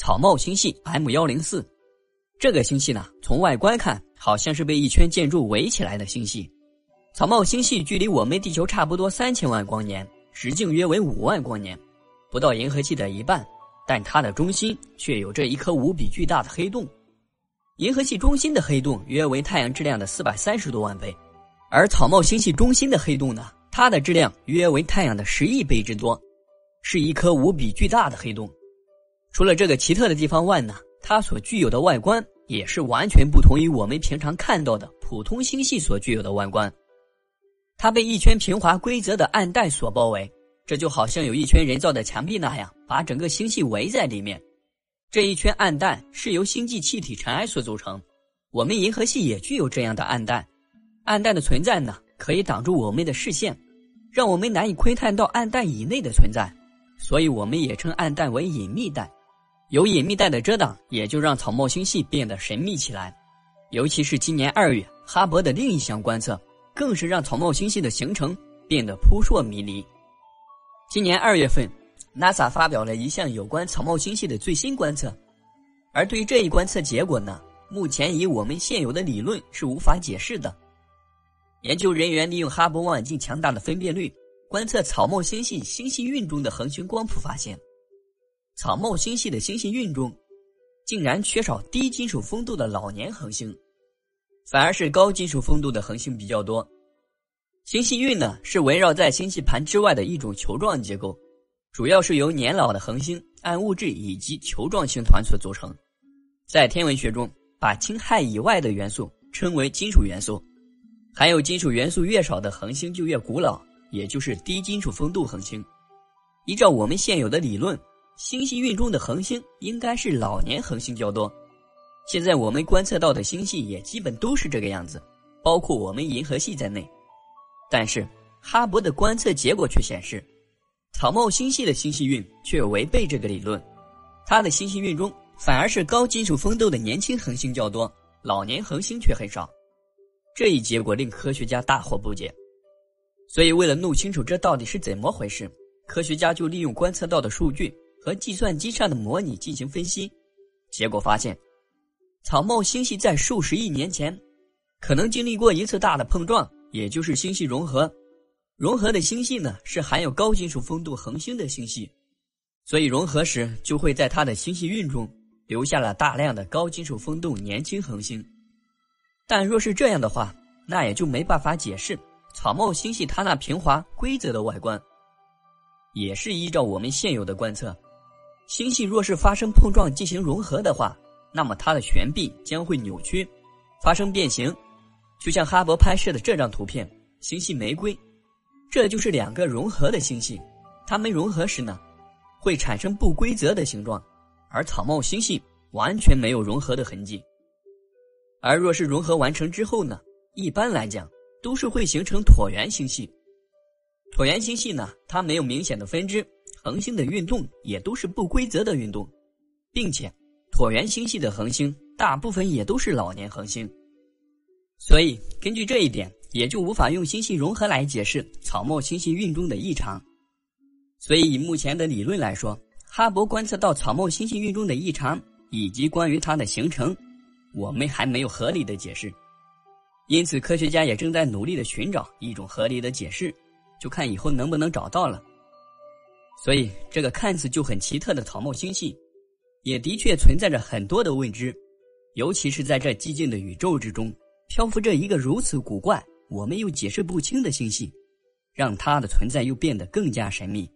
草帽星系 M 幺零四。这个星系呢，从外观看，好像是被一圈建筑围起来的星系。草帽星系距离我们地球差不多三千万光年，直径约为五万光年，不到银河系的一半。但它的中心却有着一颗无比巨大的黑洞。银河系中心的黑洞约为太阳质量的四百三十多万倍，而草帽星系中心的黑洞呢，它的质量约为太阳的十亿倍之多，是一颗无比巨大的黑洞。除了这个奇特的地方外呢，它所具有的外观也是完全不同于我们平常看到的普通星系所具有的外观。它被一圈平滑规则的暗带所包围。这就好像有一圈人造的墙壁那样，把整个星系围在里面。这一圈暗淡是由星际气体尘埃所组成。我们银河系也具有这样的暗淡。暗淡的存在呢，可以挡住我们的视线，让我们难以窥探到暗淡以内的存在。所以我们也称暗淡为隐秘带。有隐秘带的遮挡，也就让草帽星系变得神秘起来。尤其是今年二月，哈勃的另一项观测，更是让草帽星系的形成变得扑朔迷离。今年二月份，NASA 发表了一项有关草帽星系的最新观测，而对于这一观测结果呢，目前以我们现有的理论是无法解释的。研究人员利用哈勃望远镜强大的分辨率，观测草帽星系星系运中的恒星光谱，发现草帽星系的星系运中竟然缺少低金属丰度的老年恒星，反而是高金属丰度的恒星比较多。星系运呢，是围绕在星系盘之外的一种球状结构，主要是由年老的恒星、暗物质以及球状星团所组成。在天文学中，把氢氦以外的元素称为金属元素，含有金属元素越少的恒星就越古老，也就是低金属丰度恒星。依照我们现有的理论，星系运中的恒星应该是老年恒星较多。现在我们观测到的星系也基本都是这个样子，包括我们银河系在内。但是，哈勃的观测结果却显示，草帽星系的星系运却违背这个理论。它的星系运中反而是高金属丰度的年轻恒星较多，老年恒星却很少。这一结果令科学家大惑不解。所以，为了弄清楚这到底是怎么回事，科学家就利用观测到的数据和计算机上的模拟进行分析。结果发现，草帽星系在数十亿年前可能经历过一次大的碰撞。也就是星系融合，融合的星系呢是含有高金属丰度恒星的星系，所以融合时就会在它的星系运中留下了大量的高金属丰度年轻恒星。但若是这样的话，那也就没办法解释草帽星系它那平滑规则的外观。也是依照我们现有的观测，星系若是发生碰撞进行融合的话，那么它的悬臂将会扭曲，发生变形。就像哈勃拍摄的这张图片，星系玫瑰，这就是两个融合的星系。它们融合时呢，会产生不规则的形状，而草帽星系完全没有融合的痕迹。而若是融合完成之后呢，一般来讲都是会形成椭圆星系。椭圆星系呢，它没有明显的分支，恒星的运动也都是不规则的运动，并且椭圆星系的恒星大部分也都是老年恒星。所以，根据这一点，也就无法用星系融合来解释草帽星系运动的异常。所以，以目前的理论来说，哈勃观测到草帽星系运动的异常以及关于它的形成，我们还没有合理的解释。因此，科学家也正在努力的寻找一种合理的解释，就看以后能不能找到了。所以，这个看似就很奇特的草帽星系，也的确存在着很多的未知，尤其是在这寂静的宇宙之中。漂浮着一个如此古怪、我们又解释不清的星系，让它的存在又变得更加神秘。